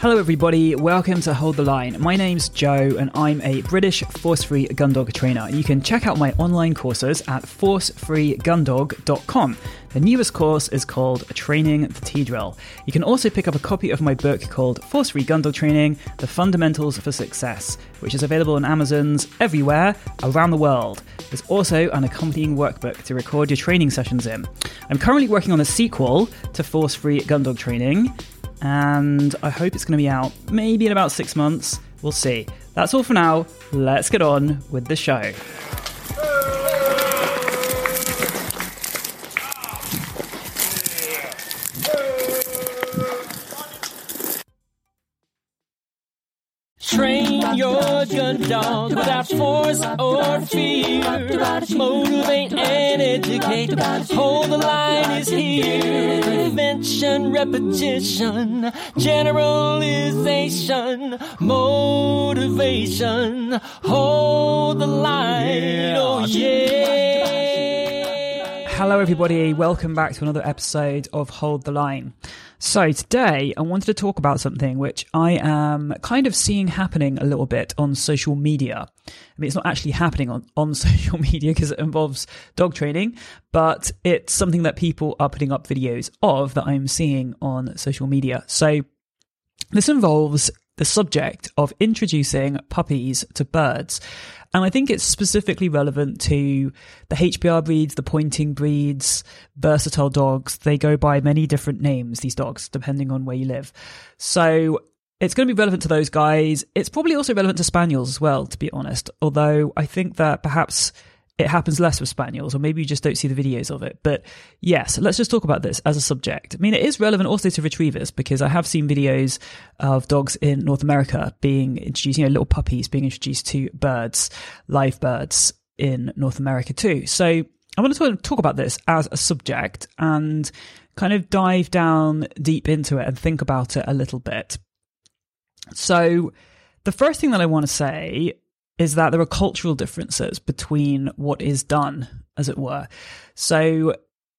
Hello, everybody. Welcome to Hold the Line. My name's Joe, and I'm a British force free gun dog trainer. You can check out my online courses at forcefreegundog.com. The newest course is called Training the T Drill. You can also pick up a copy of my book called Force Free Gun Dog Training The Fundamentals for Success, which is available on Amazon's everywhere around the world. There's also an accompanying workbook to record your training sessions in. I'm currently working on a sequel to Force Free Gun Dog Training and I hope it's going to be out maybe in about six months. We'll see. That's all for now. Let's get on with the show. Train your gun dog without force or fear. Motivate and educate. Hold the line is here. Prevention, repetition, generalization, motivation. Hold the line. Oh yeah. Hello, everybody. Welcome back to another episode of Hold the Line. So, today I wanted to talk about something which I am kind of seeing happening a little bit on social media. I mean, it's not actually happening on, on social media because it involves dog training, but it's something that people are putting up videos of that I'm seeing on social media. So, this involves the subject of introducing puppies to birds. And I think it's specifically relevant to the HPR breeds, the pointing breeds, versatile dogs. They go by many different names, these dogs, depending on where you live. So it's going to be relevant to those guys. It's probably also relevant to spaniels as well, to be honest. Although I think that perhaps it happens less with spaniels, or maybe you just don't see the videos of it. But yes, let's just talk about this as a subject. I mean, it is relevant also to retrievers because I have seen videos of dogs in North America being introduced, you know, little puppies being introduced to birds, live birds in North America too. So I want to talk about this as a subject and kind of dive down deep into it and think about it a little bit. So the first thing that I want to say is that there are cultural differences between what is done, as it were. So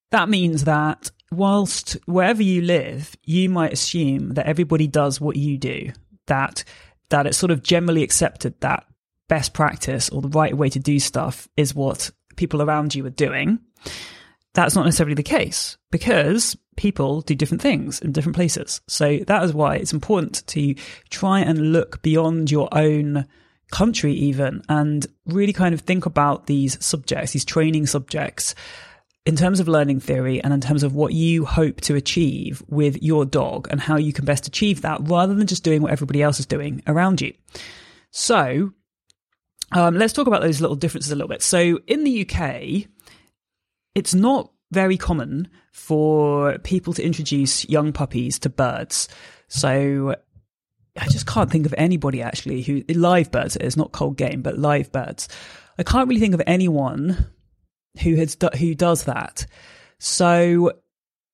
that means that whilst wherever you live, you might assume that everybody does what you do, that that it's sort of generally accepted that best practice or the right way to do stuff is what people around you are doing. That's not necessarily the case because people do different things in different places. So that is why it's important to try and look beyond your own country even and really kind of think about these subjects, these training subjects in terms of learning theory and in terms of what you hope to achieve with your dog and how you can best achieve that rather than just doing what everybody else is doing around you. So, um, let's talk about those little differences a little bit. So, in the UK, it's not very common for people to introduce young puppies to birds. So, I just can't think of anybody actually who live birds it is not cold game, but live birds. I can't really think of anyone who has who does that. So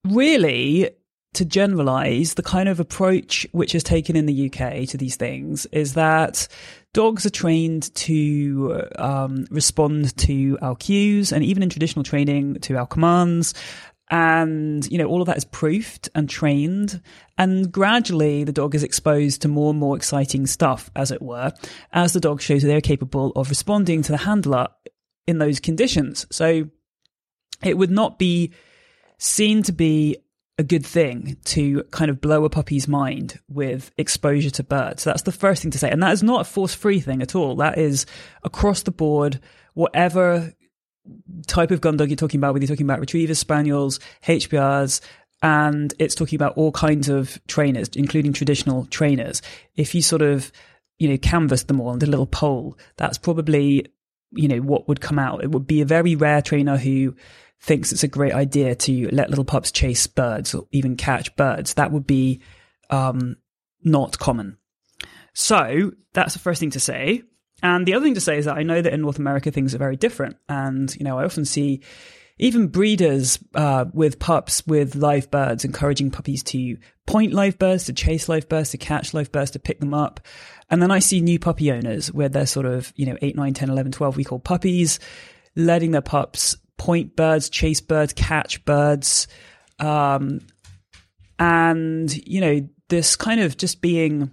really, to generalize, the kind of approach which is taken in the UK to these things is that dogs are trained to um, respond to our cues and even in traditional training to our commands and you know all of that is proofed and trained and gradually the dog is exposed to more and more exciting stuff as it were as the dog shows that they're capable of responding to the handler in those conditions so it would not be seen to be a good thing to kind of blow a puppy's mind with exposure to birds. That's the first thing to say. And that is not a force free thing at all. That is across the board, whatever type of gun dog you're talking about, whether you're talking about retrievers, spaniels, HPRs, and it's talking about all kinds of trainers, including traditional trainers. If you sort of, you know, canvass them all and did a little poll, that's probably, you know, what would come out. It would be a very rare trainer who thinks it's a great idea to let little pups chase birds or even catch birds. That would be um, not common. So that's the first thing to say. And the other thing to say is that I know that in North America things are very different. And, you know, I often see even breeders uh, with pups with live birds encouraging puppies to point live birds, to chase live birds, to catch live birds, to pick them up. And then I see new puppy owners where they're sort of, you know, 8, 9, 10, 11, 12 week old puppies letting their pups point birds, chase birds, catch birds. Um, and you know this kind of just being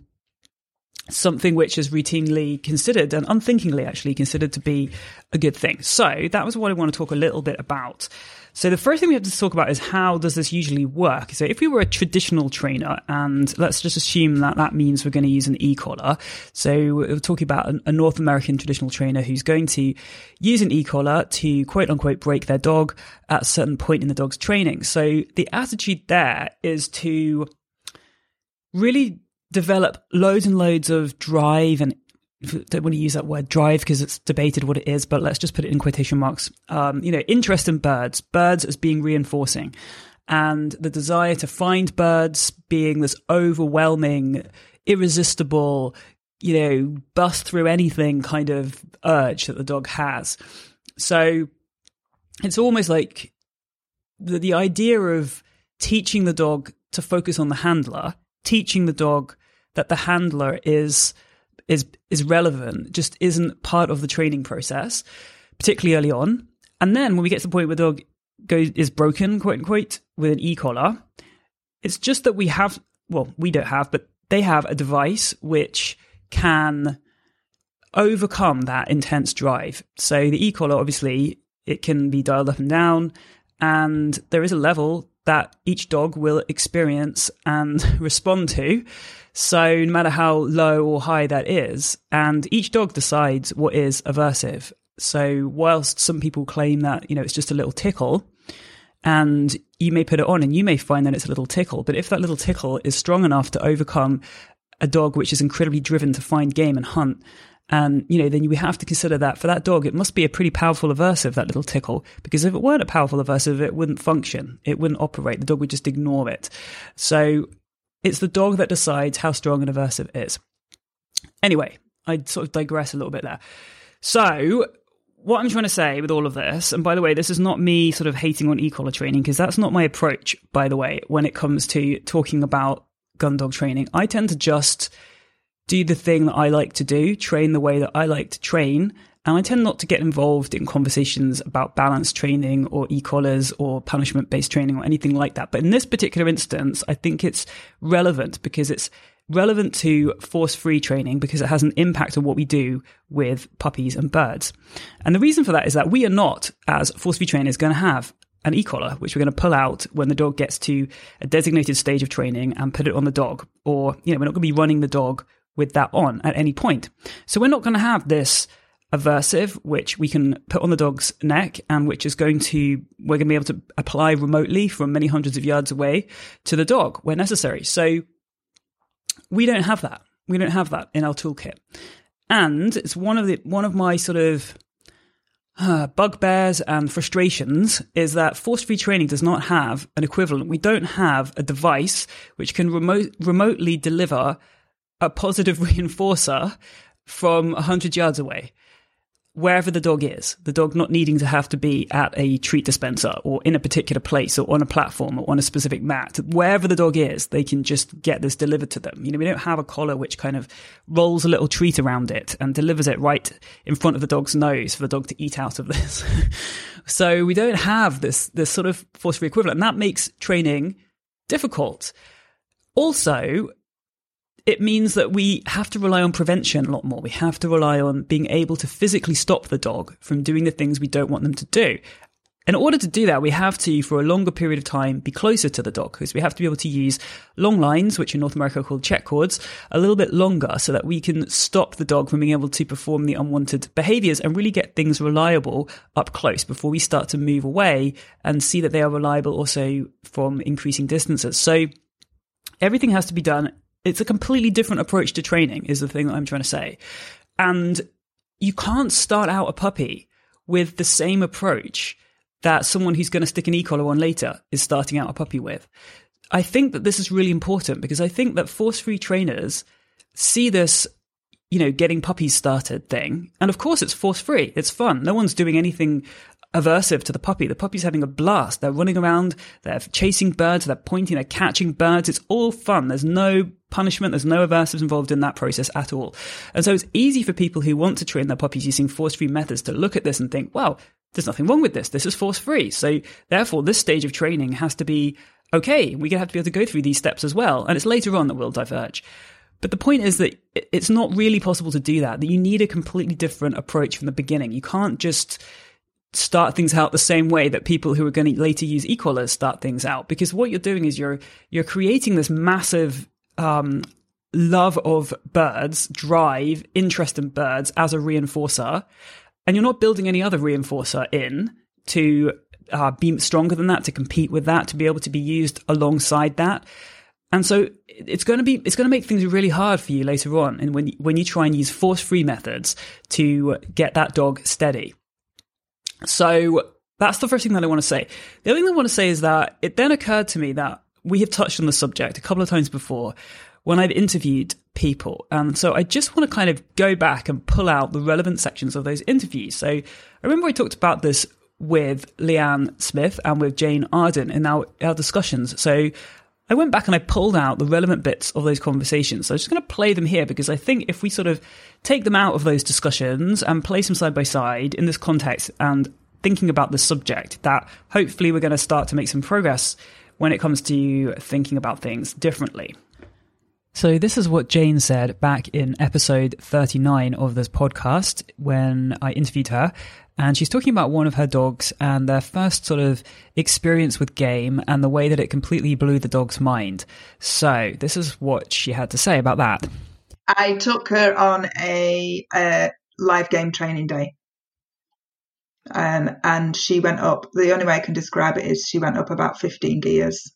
something which is routinely considered and unthinkingly actually considered to be a good thing. So that was what I want to talk a little bit about. So the first thing we have to talk about is how does this usually work? So if we were a traditional trainer, and let's just assume that that means we're going to use an e-collar. So we're talking about a North American traditional trainer who's going to use an e-collar to quote unquote break their dog at a certain point in the dog's training. So the attitude there is to really develop loads and loads of drive and don't want to use that word drive because it's debated what it is, but let's just put it in quotation marks. Um, you know, interest in birds, birds as being reinforcing, and the desire to find birds being this overwhelming, irresistible, you know, bust through anything kind of urge that the dog has. So it's almost like the, the idea of teaching the dog to focus on the handler, teaching the dog that the handler is is is relevant just isn't part of the training process, particularly early on. And then when we get to the point where the dog goes is broken, quote unquote, with an e-collar, it's just that we have well, we don't have, but they have a device which can overcome that intense drive. So the e-collar obviously it can be dialed up and down and there is a level that each dog will experience and respond to. So no matter how low or high that is, and each dog decides what is aversive. So whilst some people claim that, you know, it's just a little tickle, and you may put it on and you may find that it's a little tickle, but if that little tickle is strong enough to overcome a dog which is incredibly driven to find game and hunt, and, you know, then we have to consider that for that dog, it must be a pretty powerful aversive, that little tickle, because if it weren't a powerful aversive, it wouldn't function. It wouldn't operate. The dog would just ignore it. So it's the dog that decides how strong an aversive is. Anyway, I sort of digress a little bit there. So, what I'm trying to say with all of this, and by the way, this is not me sort of hating on e-collar training, because that's not my approach, by the way, when it comes to talking about gun dog training. I tend to just do the thing that I like to do, train the way that I like to train. And I tend not to get involved in conversations about balance training or e-collars or punishment based training or anything like that. But in this particular instance, I think it's relevant because it's relevant to force free training because it has an impact on what we do with puppies and birds. And the reason for that is that we are not, as force free trainers, going to have an e-collar, which we're going to pull out when the dog gets to a designated stage of training and put it on the dog. Or, you know, we're not going to be running the dog with that on at any point. So we're not going to have this aversive, which we can put on the dog's neck and which is going to, we're going to be able to apply remotely from many hundreds of yards away to the dog where necessary. So we don't have that. We don't have that in our toolkit. And it's one of the, one of my sort of uh, bugbears and frustrations is that force free training does not have an equivalent. We don't have a device which can remote, remotely deliver a positive reinforcer from 100 yards away, wherever the dog is. The dog not needing to have to be at a treat dispenser or in a particular place or on a platform or on a specific mat. Wherever the dog is, they can just get this delivered to them. You know, we don't have a collar which kind of rolls a little treat around it and delivers it right in front of the dog's nose for the dog to eat out of this. so we don't have this, this sort of force free equivalent. And that makes training difficult. Also, it means that we have to rely on prevention a lot more. We have to rely on being able to physically stop the dog from doing the things we don't want them to do. In order to do that, we have to, for a longer period of time, be closer to the dog because we have to be able to use long lines, which in North America are called check cords, a little bit longer so that we can stop the dog from being able to perform the unwanted behaviors and really get things reliable up close before we start to move away and see that they are reliable also from increasing distances. So everything has to be done it's a completely different approach to training, is the thing that I'm trying to say. And you can't start out a puppy with the same approach that someone who's going to stick an e-collar on later is starting out a puppy with. I think that this is really important because I think that force-free trainers see this, you know, getting puppies started thing. And of course it's force-free. It's fun. No one's doing anything aversive to the puppy. The puppy's having a blast. They're running around, they're chasing birds, they're pointing, they're catching birds. It's all fun. There's no punishment, there's no aversives involved in that process at all. And so it's easy for people who want to train their puppies using force free methods to look at this and think, well, there's nothing wrong with this. This is force free. So therefore, this stage of training has to be okay, we're going to have to be able to go through these steps as well. And it's later on that we'll diverge. But the point is that it's not really possible to do that, that you need a completely different approach from the beginning. You can't just start things out the same way that people who are going to later use e-collars start things out. Because what you're doing is you're you're creating this massive um, love of birds drive interest in birds as a reinforcer and you're not building any other reinforcer in to uh, be stronger than that to compete with that to be able to be used alongside that. And so it's going to be it's going to make things really hard for you later on and when when you try and use force free methods to get that dog steady so that's the first thing that I want to say. The other thing I want to say is that it then occurred to me that we have touched on the subject a couple of times before when I've interviewed people. And so I just want to kind of go back and pull out the relevant sections of those interviews. So I remember I talked about this with Leanne Smith and with Jane Arden in our, our discussions. So I went back and I pulled out the relevant bits of those conversations. So I'm just going to play them here because I think if we sort of take them out of those discussions and place them side by side in this context and thinking about the subject, that hopefully we're going to start to make some progress when it comes to thinking about things differently. So, this is what Jane said back in episode 39 of this podcast when I interviewed her. And she's talking about one of her dogs and their first sort of experience with game and the way that it completely blew the dog's mind. So, this is what she had to say about that. I took her on a, a live game training day. Um, and she went up, the only way I can describe it is she went up about 15 gears.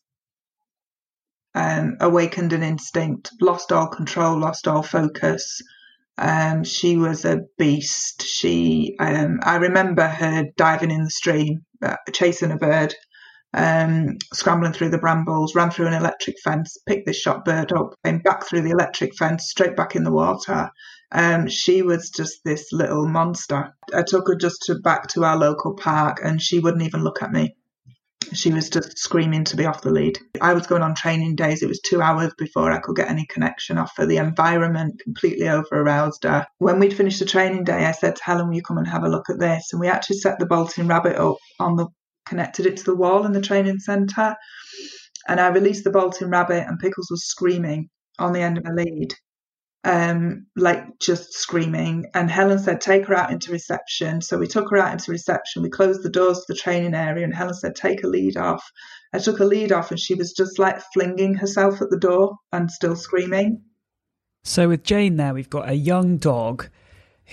Um, awakened an instinct, lost all control, lost all focus, um, she was a beast. She, um, I remember her diving in the stream, uh, chasing a bird, um, scrambling through the brambles, ran through an electric fence, picked this shot bird up, came back through the electric fence, straight back in the water. Um, she was just this little monster. I took her just to back to our local park, and she wouldn't even look at me. She was just screaming to be off the lead. I was going on training days. It was two hours before I could get any connection off her. The environment completely over aroused her. When we'd finished the training day, I said to Helen, Will you come and have a look at this? And we actually set the bolting rabbit up on the connected it to the wall in the training centre. And I released the bolting rabbit, and Pickles was screaming on the end of a lead um, like just screaming. And Helen said, take her out into reception. So we took her out into reception. We closed the doors to the training area, and Helen said, take a lead off. I took a lead off, and she was just like flinging herself at the door and still screaming. So with Jane, there we've got a young dog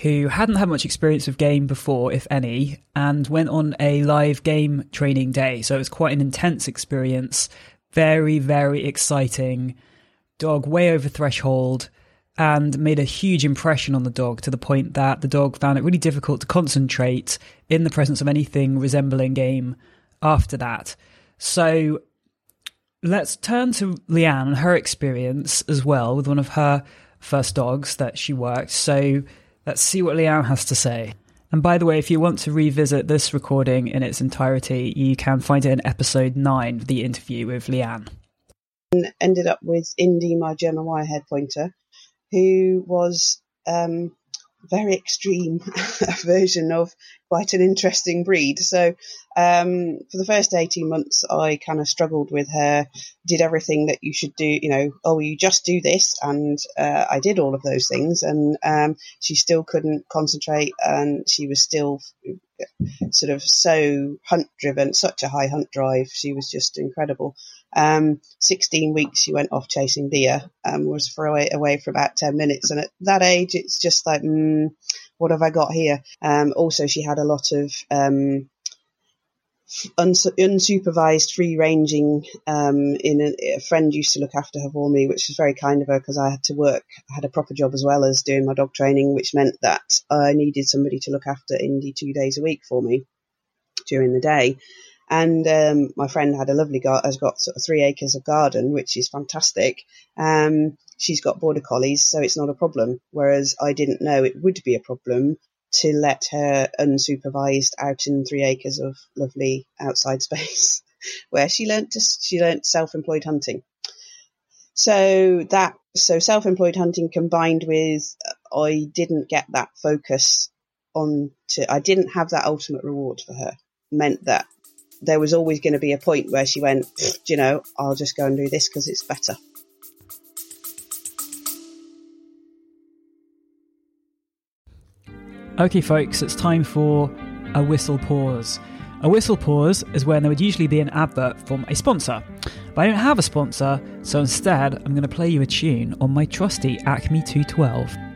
who hadn't had much experience of game before, if any, and went on a live game training day. So it was quite an intense experience. Very, very exciting. Dog way over threshold and made a huge impression on the dog to the point that the dog found it really difficult to concentrate in the presence of anything resembling game after that. So let's turn to Leanne and her experience as well with one of her first dogs that she worked. So let's see what Leanne has to say. And by the way, if you want to revisit this recording in its entirety, you can find it in episode 9, the interview with Leanne. Ended up with Indy, my German Wirehaired pointer, who was um, very extreme version of quite an interesting breed. So um, for the first 18 months, I kind of struggled with her, did everything that you should do, you know, oh, you just do this. And uh, I did all of those things. And um, she still couldn't concentrate and she was still sort of so hunt driven, such a high hunt drive. She was just incredible. Um, 16 weeks she went off chasing deer, um, was for away, away for about 10 minutes. And at that age, it's just like, mm, what have I got here? Um, also, she had a lot of um, unsupervised free ranging. Um, in a, a, friend used to look after her for me, which was very kind of her because I had to work. I had a proper job as well as doing my dog training, which meant that I needed somebody to look after Indy two days a week for me during the day. And um, my friend had a lovely has got sort of three acres of garden, which is fantastic. Um, she's got border collies, so it's not a problem. Whereas I didn't know it would be a problem to let her unsupervised out in three acres of lovely outside space, where she learnt to, she learnt self-employed hunting. So that so self-employed hunting combined with uh, I didn't get that focus on to I didn't have that ultimate reward for her meant that there was always going to be a point where she went, "Do you know, I'll just go and do this because it's better. Okay, folks, it's time for a whistle pause. A whistle pause is when there would usually be an advert from a sponsor. But I don't have a sponsor, so instead, I'm going to play you a tune on my trusty Acme 212.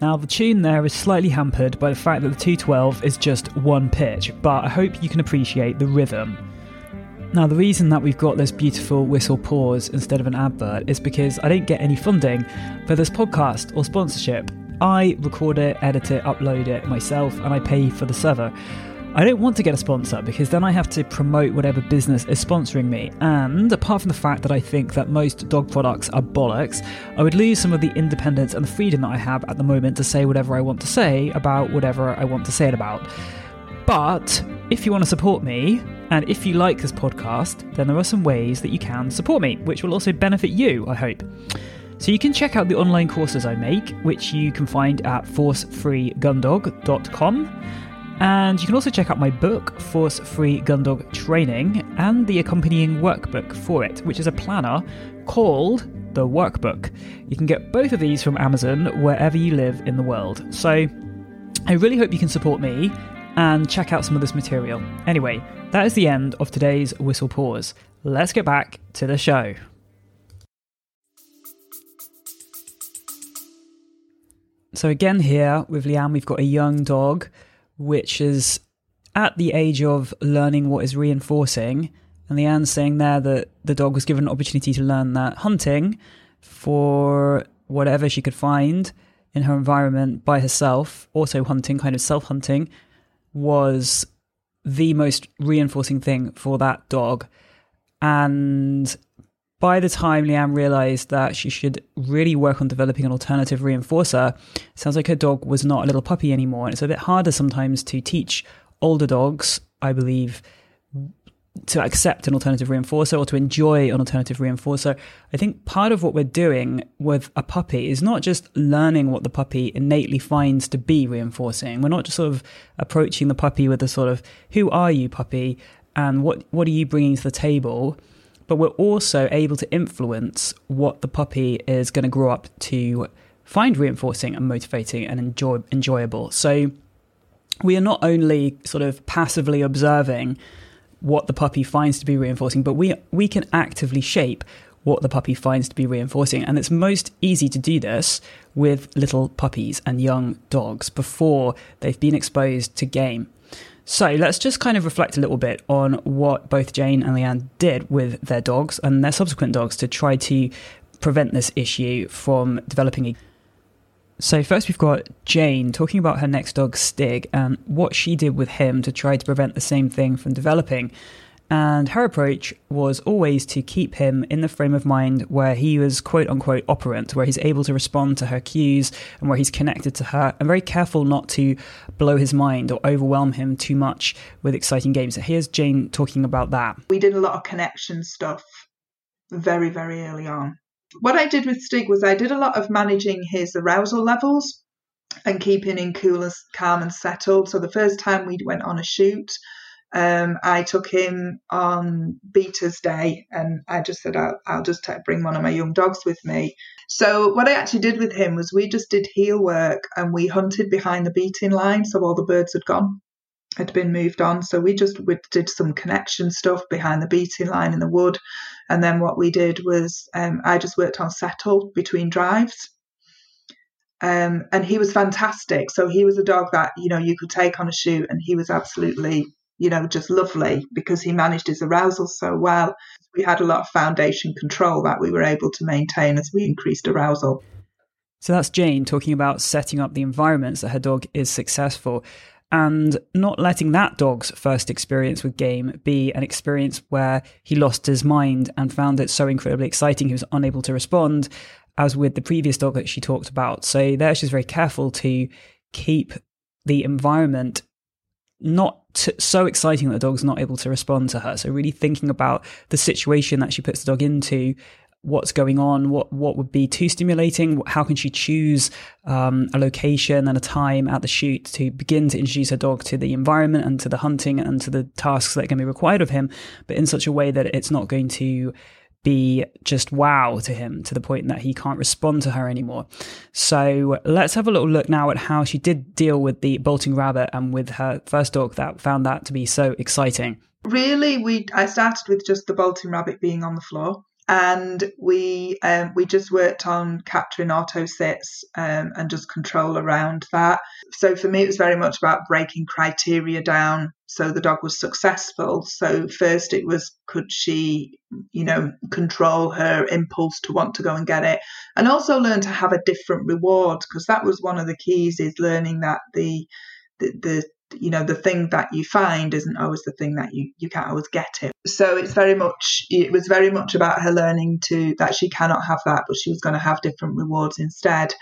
Now, the tune there is slightly hampered by the fact that the 212 is just one pitch, but I hope you can appreciate the rhythm. Now, the reason that we've got this beautiful whistle pause instead of an advert is because I don't get any funding for this podcast or sponsorship. I record it, edit it, upload it myself, and I pay for the server. I don't want to get a sponsor because then I have to promote whatever business is sponsoring me. And apart from the fact that I think that most dog products are bollocks, I would lose some of the independence and the freedom that I have at the moment to say whatever I want to say about whatever I want to say it about. But if you want to support me, and if you like this podcast, then there are some ways that you can support me, which will also benefit you, I hope. So you can check out the online courses I make, which you can find at forcefreegundog.com. And you can also check out my book, Force Free Gundog Training, and the accompanying workbook for it, which is a planner called The Workbook. You can get both of these from Amazon wherever you live in the world. So I really hope you can support me and check out some of this material. Anyway, that is the end of today's Whistle Pause. Let's get back to the show. So, again, here with Leanne, we've got a young dog which is at the age of learning what is reinforcing. And the Leanne's saying there that the dog was given an opportunity to learn that hunting for whatever she could find in her environment by herself, also hunting, kind of self hunting, was the most reinforcing thing for that dog. And by the time Leanne realized that she should really work on developing an alternative reinforcer, sounds like her dog was not a little puppy anymore. And it's a bit harder sometimes to teach older dogs, I believe, to accept an alternative reinforcer or to enjoy an alternative reinforcer. I think part of what we're doing with a puppy is not just learning what the puppy innately finds to be reinforcing. We're not just sort of approaching the puppy with a sort of, who are you, puppy? And what, what are you bringing to the table? But we're also able to influence what the puppy is going to grow up to find reinforcing and motivating and enjoy, enjoyable. So we are not only sort of passively observing what the puppy finds to be reinforcing, but we we can actively shape what the puppy finds to be reinforcing. And it's most easy to do this with little puppies and young dogs before they've been exposed to game. So let's just kind of reflect a little bit on what both Jane and Leanne did with their dogs and their subsequent dogs to try to prevent this issue from developing. So, first, we've got Jane talking about her next dog, Stig, and what she did with him to try to prevent the same thing from developing. And her approach was always to keep him in the frame of mind where he was quote unquote operant, where he's able to respond to her cues and where he's connected to her, and very careful not to blow his mind or overwhelm him too much with exciting games. So here's Jane talking about that. We did a lot of connection stuff very, very early on what I did with Stig was I did a lot of managing his arousal levels and keeping him cool, calm, and settled. So the first time we went on a shoot, um, I took him on beater's day, and I just said I'll, I'll just t- bring one of my young dogs with me. So what I actually did with him was we just did heel work, and we hunted behind the beating line, so all the birds had gone had been moved on. So we just we did some connection stuff behind the beating line in the wood. And then what we did was um, I just worked on settle between drives. Um, and he was fantastic. So he was a dog that, you know, you could take on a shoot and he was absolutely, you know, just lovely because he managed his arousal so well. We had a lot of foundation control that we were able to maintain as we increased arousal. So that's Jane talking about setting up the environments that her dog is successful and not letting that dog's first experience with game be an experience where he lost his mind and found it so incredibly exciting he was unable to respond, as with the previous dog that she talked about. So there she's very careful to keep the environment not t- so exciting that the dog's not able to respond to her. So really thinking about the situation that she puts the dog into what's going on, what what would be too stimulating, how can she choose um, a location and a time at the shoot to begin to introduce her dog to the environment and to the hunting and to the tasks that to be required of him, but in such a way that it's not going to be just wow to him to the point that he can't respond to her anymore. So let's have a little look now at how she did deal with the bolting rabbit and with her first dog that found that to be so exciting. Really, we I started with just the bolting rabbit being on the floor and we um, we just worked on capturing auto sits um, and just control around that. So for me, it was very much about breaking criteria down so the dog was successful. So first, it was could she, you know, control her impulse to want to go and get it, and also learn to have a different reward because that was one of the keys is learning that the the, the you know the thing that you find isn't always the thing that you you can't always get it. So it's very much it was very much about her learning to that she cannot have that but she was going to have different rewards instead.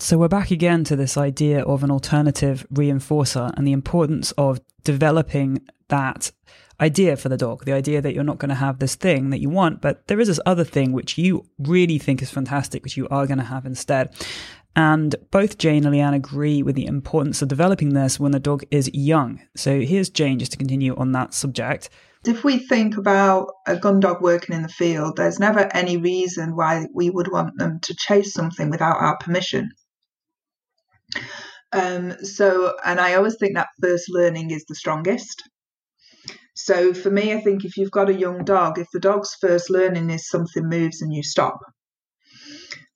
So we're back again to this idea of an alternative reinforcer and the importance of developing that idea for the dog the idea that you're not going to have this thing that you want but there is this other thing which you really think is fantastic which you are going to have instead and both Jane and Leanne agree with the importance of developing this when the dog is young. So here's Jane just to continue on that subject. If we think about a gun dog working in the field, there's never any reason why we would want them to chase something without our permission. Um, so, and I always think that first learning is the strongest. So, for me, I think if you've got a young dog, if the dog's first learning is something moves and you stop,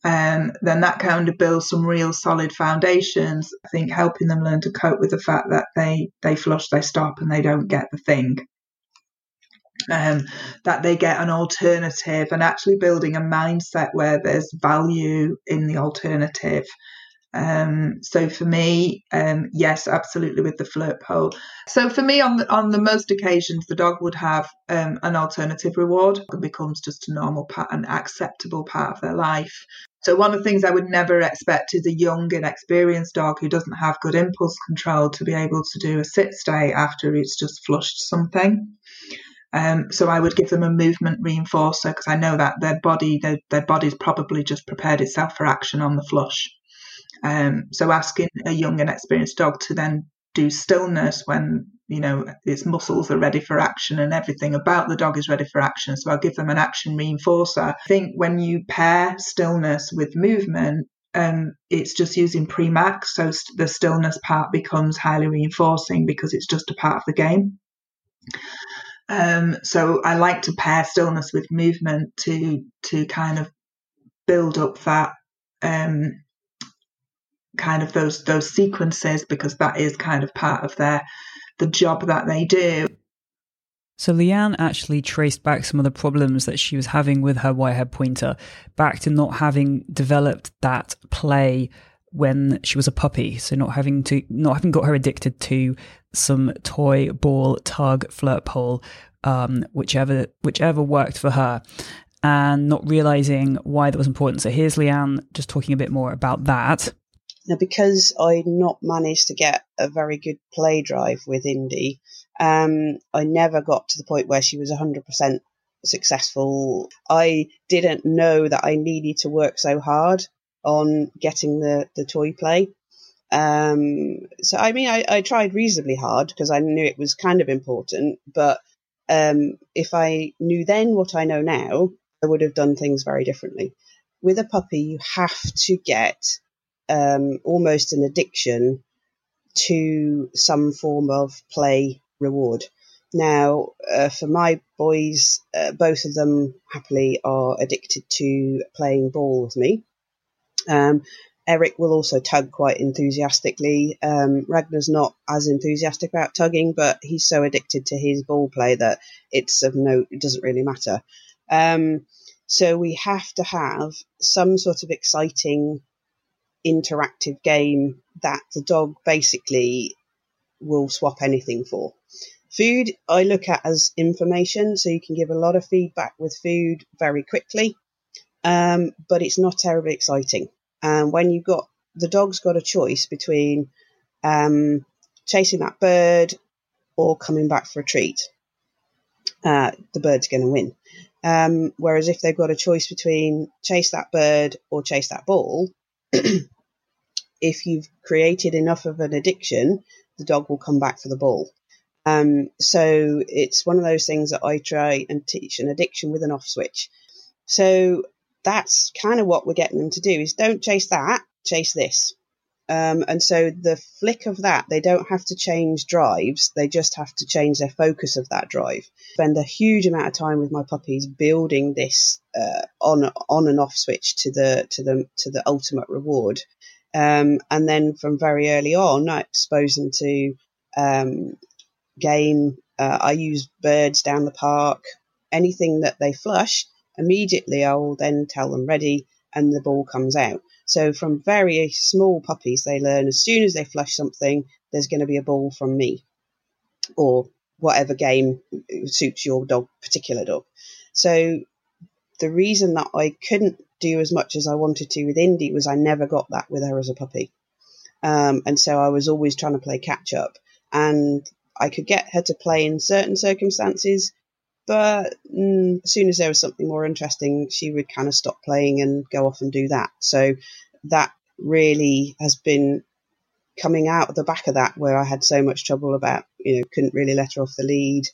um, then that kind of builds some real solid foundations. I think helping them learn to cope with the fact that they they flush, they stop, and they don't get the thing. Um, that they get an alternative, and actually building a mindset where there's value in the alternative. Um, so for me, um, yes, absolutely with the flirt pole. So for me, on the, on the most occasions, the dog would have um, an alternative reward. It becomes just a normal part, an acceptable part of their life. So one of the things I would never expect is a young, inexperienced dog who doesn't have good impulse control to be able to do a sit stay after it's just flushed something. Um, so I would give them a movement reinforcer because I know that their body, their, their body's probably just prepared itself for action on the flush. Um, so asking a young and experienced dog to then do stillness when you know its muscles are ready for action and everything about the dog is ready for action. So i'll give them an action reinforcer. I think when you pair stillness with movement um, it's just using Premack. So st- the stillness part becomes highly reinforcing because it's just a part of the game. Um, so i like to pair stillness with movement to to kind of build up that um, kind of those those sequences because that is kind of part of their the job that they do. So Leanne actually traced back some of the problems that she was having with her wirehaired pointer back to not having developed that play when she was a puppy. So not having to not having got her addicted to some toy ball tug flirt pole, um, whichever whichever worked for her. And not realizing why that was important. So here's Leanne just talking a bit more about that. Now, because I'd not managed to get a very good play drive with Indy, um, I never got to the point where she was 100% successful. I didn't know that I needed to work so hard on getting the, the toy play. Um, so, I mean, I, I tried reasonably hard because I knew it was kind of important, but um, if I knew then what I know now, I would have done things very differently. With a puppy, you have to get um, almost an addiction to some form of play reward. Now, uh, for my boys, uh, both of them happily are addicted to playing ball with me. Um, Eric will also tug quite enthusiastically. Um, Ragnar's not as enthusiastic about tugging, but he's so addicted to his ball play that it's of no, it doesn't really matter. Um, so we have to have some sort of exciting interactive game that the dog basically will swap anything for. Food, I look at as information, so you can give a lot of feedback with food very quickly, um, but it's not terribly exciting. And when you've got the dog's got a choice between um, chasing that bird or coming back for a treat, uh, the bird's going to win. Um, whereas if they've got a choice between chase that bird or chase that ball, if you've created enough of an addiction, the dog will come back for the ball. Um, so it's one of those things that I try and teach an addiction with an off switch. So that's kind of what we're getting them to do is don't chase that, chase this. Um, and so the flick of that, they don't have to change drives. They just have to change their focus of that drive. Spend a huge amount of time with my puppies building this uh, on on and off switch to the to the to the ultimate reward. Um, and then from very early on, I expose them to um, game. Uh, I use birds down the park. Anything that they flush, immediately I will then tell them ready, and the ball comes out. So from very small puppies, they learn as soon as they flush something, there's going to be a ball from me, or whatever game suits your dog, particular dog. So the reason that I couldn't do as much as I wanted to with Indy was I never got that with her as a puppy. Um, and so I was always trying to play catch up. And I could get her to play in certain circumstances, but mm, as soon as there was something more interesting, she would kind of stop playing and go off and do that. So that really has been coming out of the back of that where I had so much trouble about, you know, couldn't really let her off the lead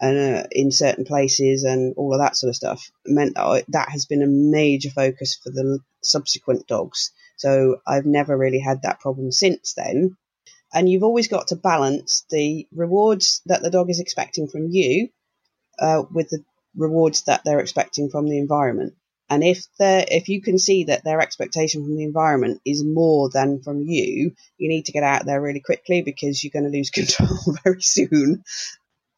and uh, in certain places and all of that sort of stuff meant that I, that has been a major focus for the subsequent dogs. So I've never really had that problem since then. And you've always got to balance the rewards that the dog is expecting from you uh, with the rewards that they're expecting from the environment. And if they if you can see that their expectation from the environment is more than from you, you need to get out there really quickly because you're going to lose control very soon.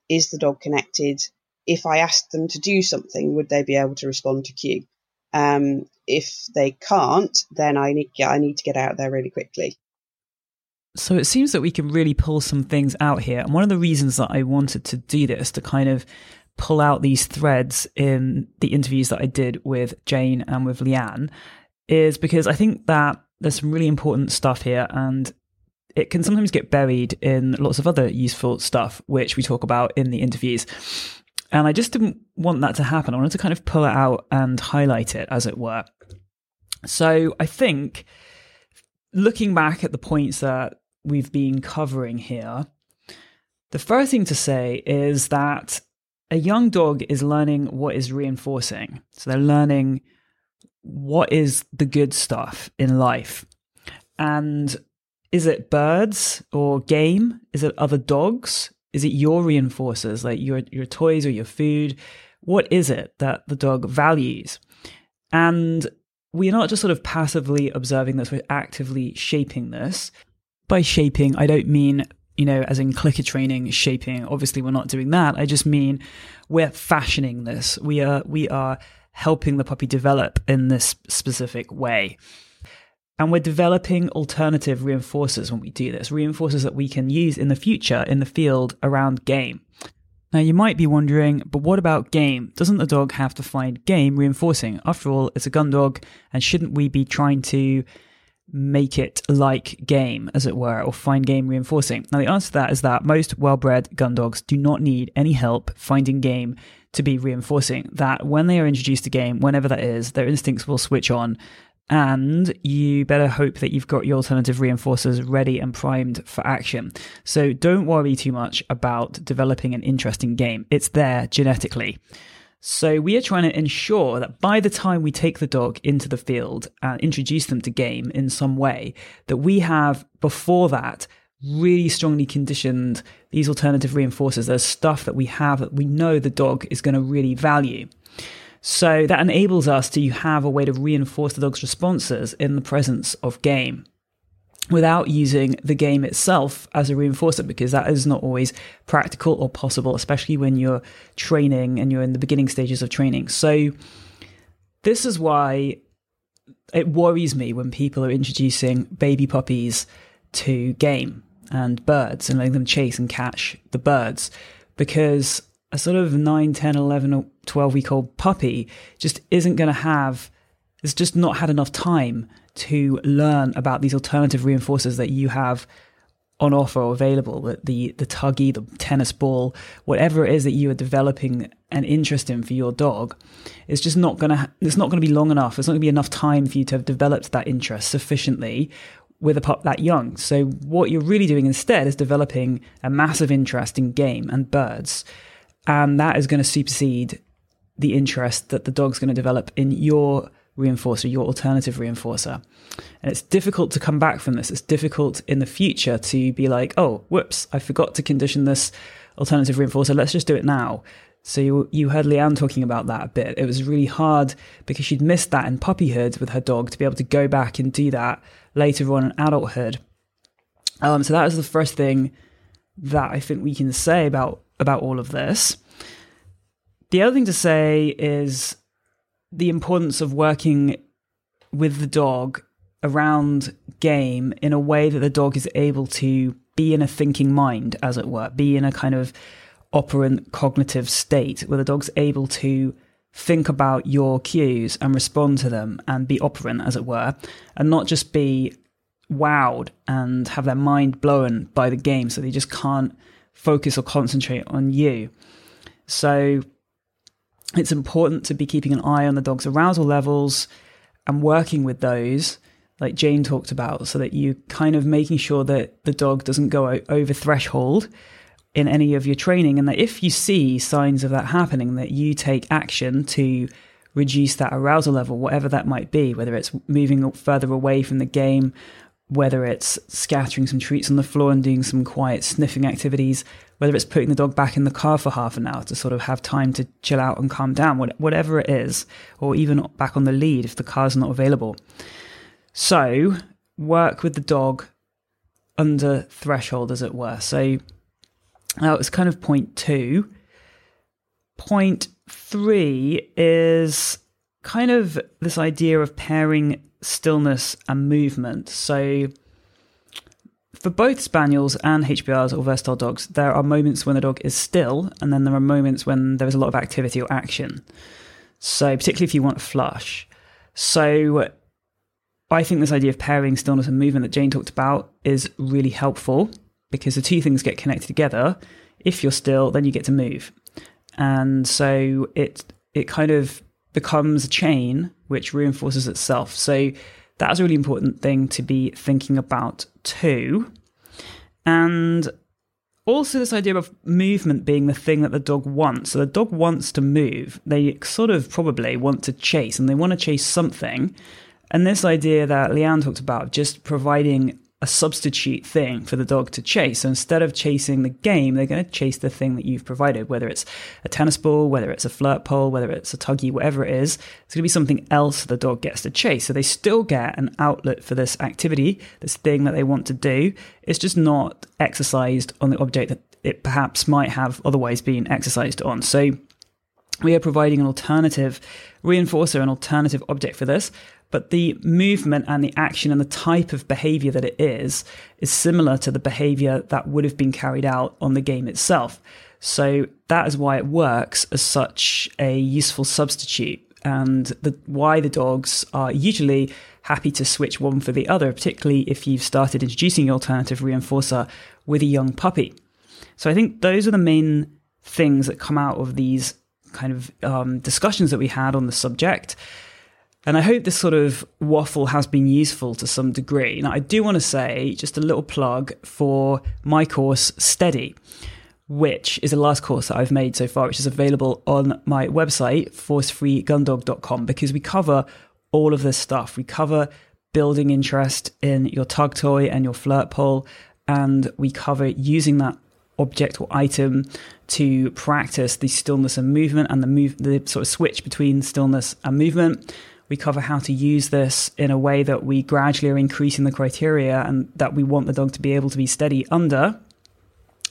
Is the dog connected? If I asked them to do something, would they be able to respond to cue? Um, if they can't, then I need I need to get out there really quickly. So it seems that we can really pull some things out here. And one of the reasons that I wanted to do this to kind of pull out these threads in the interviews that I did with Jane and with Leanne is because I think that there's some really important stuff here and it can sometimes get buried in lots of other useful stuff, which we talk about in the interviews. And I just didn't want that to happen. I wanted to kind of pull it out and highlight it, as it were. So I think looking back at the points that we've been covering here, the first thing to say is that a young dog is learning what is reinforcing. So they're learning what is the good stuff in life. And is it birds or game? Is it other dogs? Is it your reinforcers, like your your toys or your food? What is it that the dog values? And we're not just sort of passively observing this, we're actively shaping this. By shaping, I don't mean, you know, as in clicker training, shaping. Obviously, we're not doing that. I just mean we're fashioning this. We are we are helping the puppy develop in this specific way. And we're developing alternative reinforcers when we do this, reinforcers that we can use in the future in the field around game. Now, you might be wondering, but what about game? Doesn't the dog have to find game reinforcing? After all, it's a gun dog, and shouldn't we be trying to make it like game, as it were, or find game reinforcing? Now, the answer to that is that most well bred gun dogs do not need any help finding game to be reinforcing. That when they are introduced to game, whenever that is, their instincts will switch on and you better hope that you've got your alternative reinforcers ready and primed for action. So don't worry too much about developing an interesting game. It's there genetically. So we are trying to ensure that by the time we take the dog into the field and introduce them to game in some way, that we have before that really strongly conditioned these alternative reinforcers. There's stuff that we have that we know the dog is going to really value. So that enables us to have a way to reinforce the dog's responses in the presence of game without using the game itself as a reinforcer because that is not always practical or possible, especially when you're training and you're in the beginning stages of training. So this is why it worries me when people are introducing baby puppies to game and birds and letting them chase and catch the birds because a sort of 9, 10, 11, or 12 week old puppy just isn't going to have, it's just not had enough time to learn about these alternative reinforcers that you have on offer or available, the, the the tuggy, the tennis ball, whatever it is that you are developing an interest in for your dog, it's just not gonna it's not gonna be long enough. It's not gonna be enough time for you to have developed that interest sufficiently with a pup that young. So what you're really doing instead is developing a massive interest in game and birds, and that is going to supersede the interest that the dog's going to develop in your reinforcer, your alternative reinforcer. And it's difficult to come back from this. It's difficult in the future to be like, oh, whoops, I forgot to condition this alternative reinforcer. Let's just do it now. So you, you heard Leanne talking about that a bit. It was really hard because she'd missed that in puppyhood with her dog to be able to go back and do that later on in adulthood. Um, so that was the first thing that I think we can say about about all of this. The other thing to say is the importance of working with the dog around game in a way that the dog is able to be in a thinking mind, as it were, be in a kind of operant cognitive state where the dog's able to think about your cues and respond to them and be operant, as it were, and not just be wowed and have their mind blown by the game so they just can't focus or concentrate on you. So it's important to be keeping an eye on the dog's arousal levels and working with those like Jane talked about so that you kind of making sure that the dog doesn't go over threshold in any of your training and that if you see signs of that happening that you take action to reduce that arousal level whatever that might be whether it's moving further away from the game whether it's scattering some treats on the floor and doing some quiet sniffing activities whether it's putting the dog back in the car for half an hour to sort of have time to chill out and calm down, whatever it is, or even back on the lead if the car's not available. So, work with the dog under threshold, as it were. So, that was kind of point two. Point three is kind of this idea of pairing stillness and movement. So, for both spaniels and HPRs or versatile dogs, there are moments when the dog is still, and then there are moments when there is a lot of activity or action. So, particularly if you want a flush. So, I think this idea of pairing stillness and movement that Jane talked about is really helpful because the two things get connected together. If you're still, then you get to move. And so it it kind of becomes a chain which reinforces itself. So that's a really important thing to be thinking about too. And also this idea of movement being the thing that the dog wants. So the dog wants to move. They sort of probably want to chase and they want to chase something. And this idea that Leanne talked about, just providing a substitute thing for the dog to chase. So instead of chasing the game, they're going to chase the thing that you've provided, whether it's a tennis ball, whether it's a flirt pole, whether it's a tuggy, whatever it is. It's going to be something else the dog gets to chase. So they still get an outlet for this activity, this thing that they want to do. It's just not exercised on the object that it perhaps might have otherwise been exercised on. So we are providing an alternative reinforcer, an alternative object for this, but the movement and the action and the type of behavior that it is is similar to the behavior that would have been carried out on the game itself. So that is why it works as such a useful substitute and the, why the dogs are usually happy to switch one for the other, particularly if you've started introducing your alternative reinforcer with a young puppy. So I think those are the main things that come out of these kind of um, discussions that we had on the subject. And I hope this sort of waffle has been useful to some degree. Now, I do want to say just a little plug for my course, Steady, which is the last course that I've made so far, which is available on my website, forcefreegundog.com, because we cover all of this stuff. We cover building interest in your tug toy and your flirt pole, and we cover using that object or item to practice the stillness and movement and the move the sort of switch between stillness and movement we cover how to use this in a way that we gradually are increasing the criteria and that we want the dog to be able to be steady under.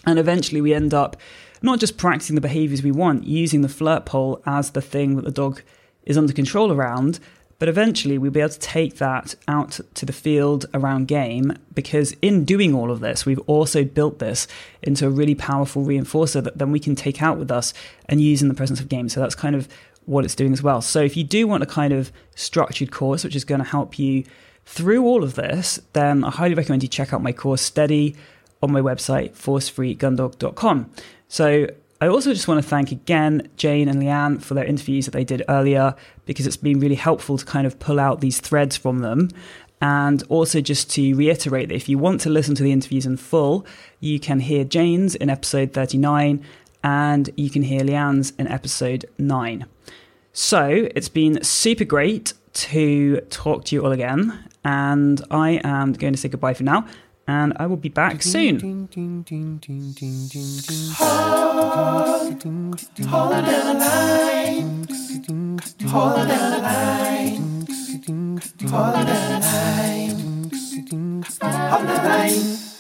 And eventually we end up not just practicing the behaviors we want, using the flirt pole as the thing that the dog is under control around, but eventually we'll be able to take that out to the field around game because in doing all of this, we've also built this into a really powerful reinforcer that then we can take out with us and use in the presence of game. So that's kind of what it's doing as well. So if you do want a kind of structured course which is going to help you through all of this, then I highly recommend you check out my course Steady on my website, forcefreegundog.com. So I also just want to thank again Jane and Leanne for their interviews that they did earlier because it's been really helpful to kind of pull out these threads from them. And also, just to reiterate that if you want to listen to the interviews in full, you can hear Jane's in episode 39 and you can hear Leanne's in episode 9. So it's been super great to talk to you all again. And I am going to say goodbye for now. And I will be back soon. Hold the line. Hold the line. Hold the line. Hold the line.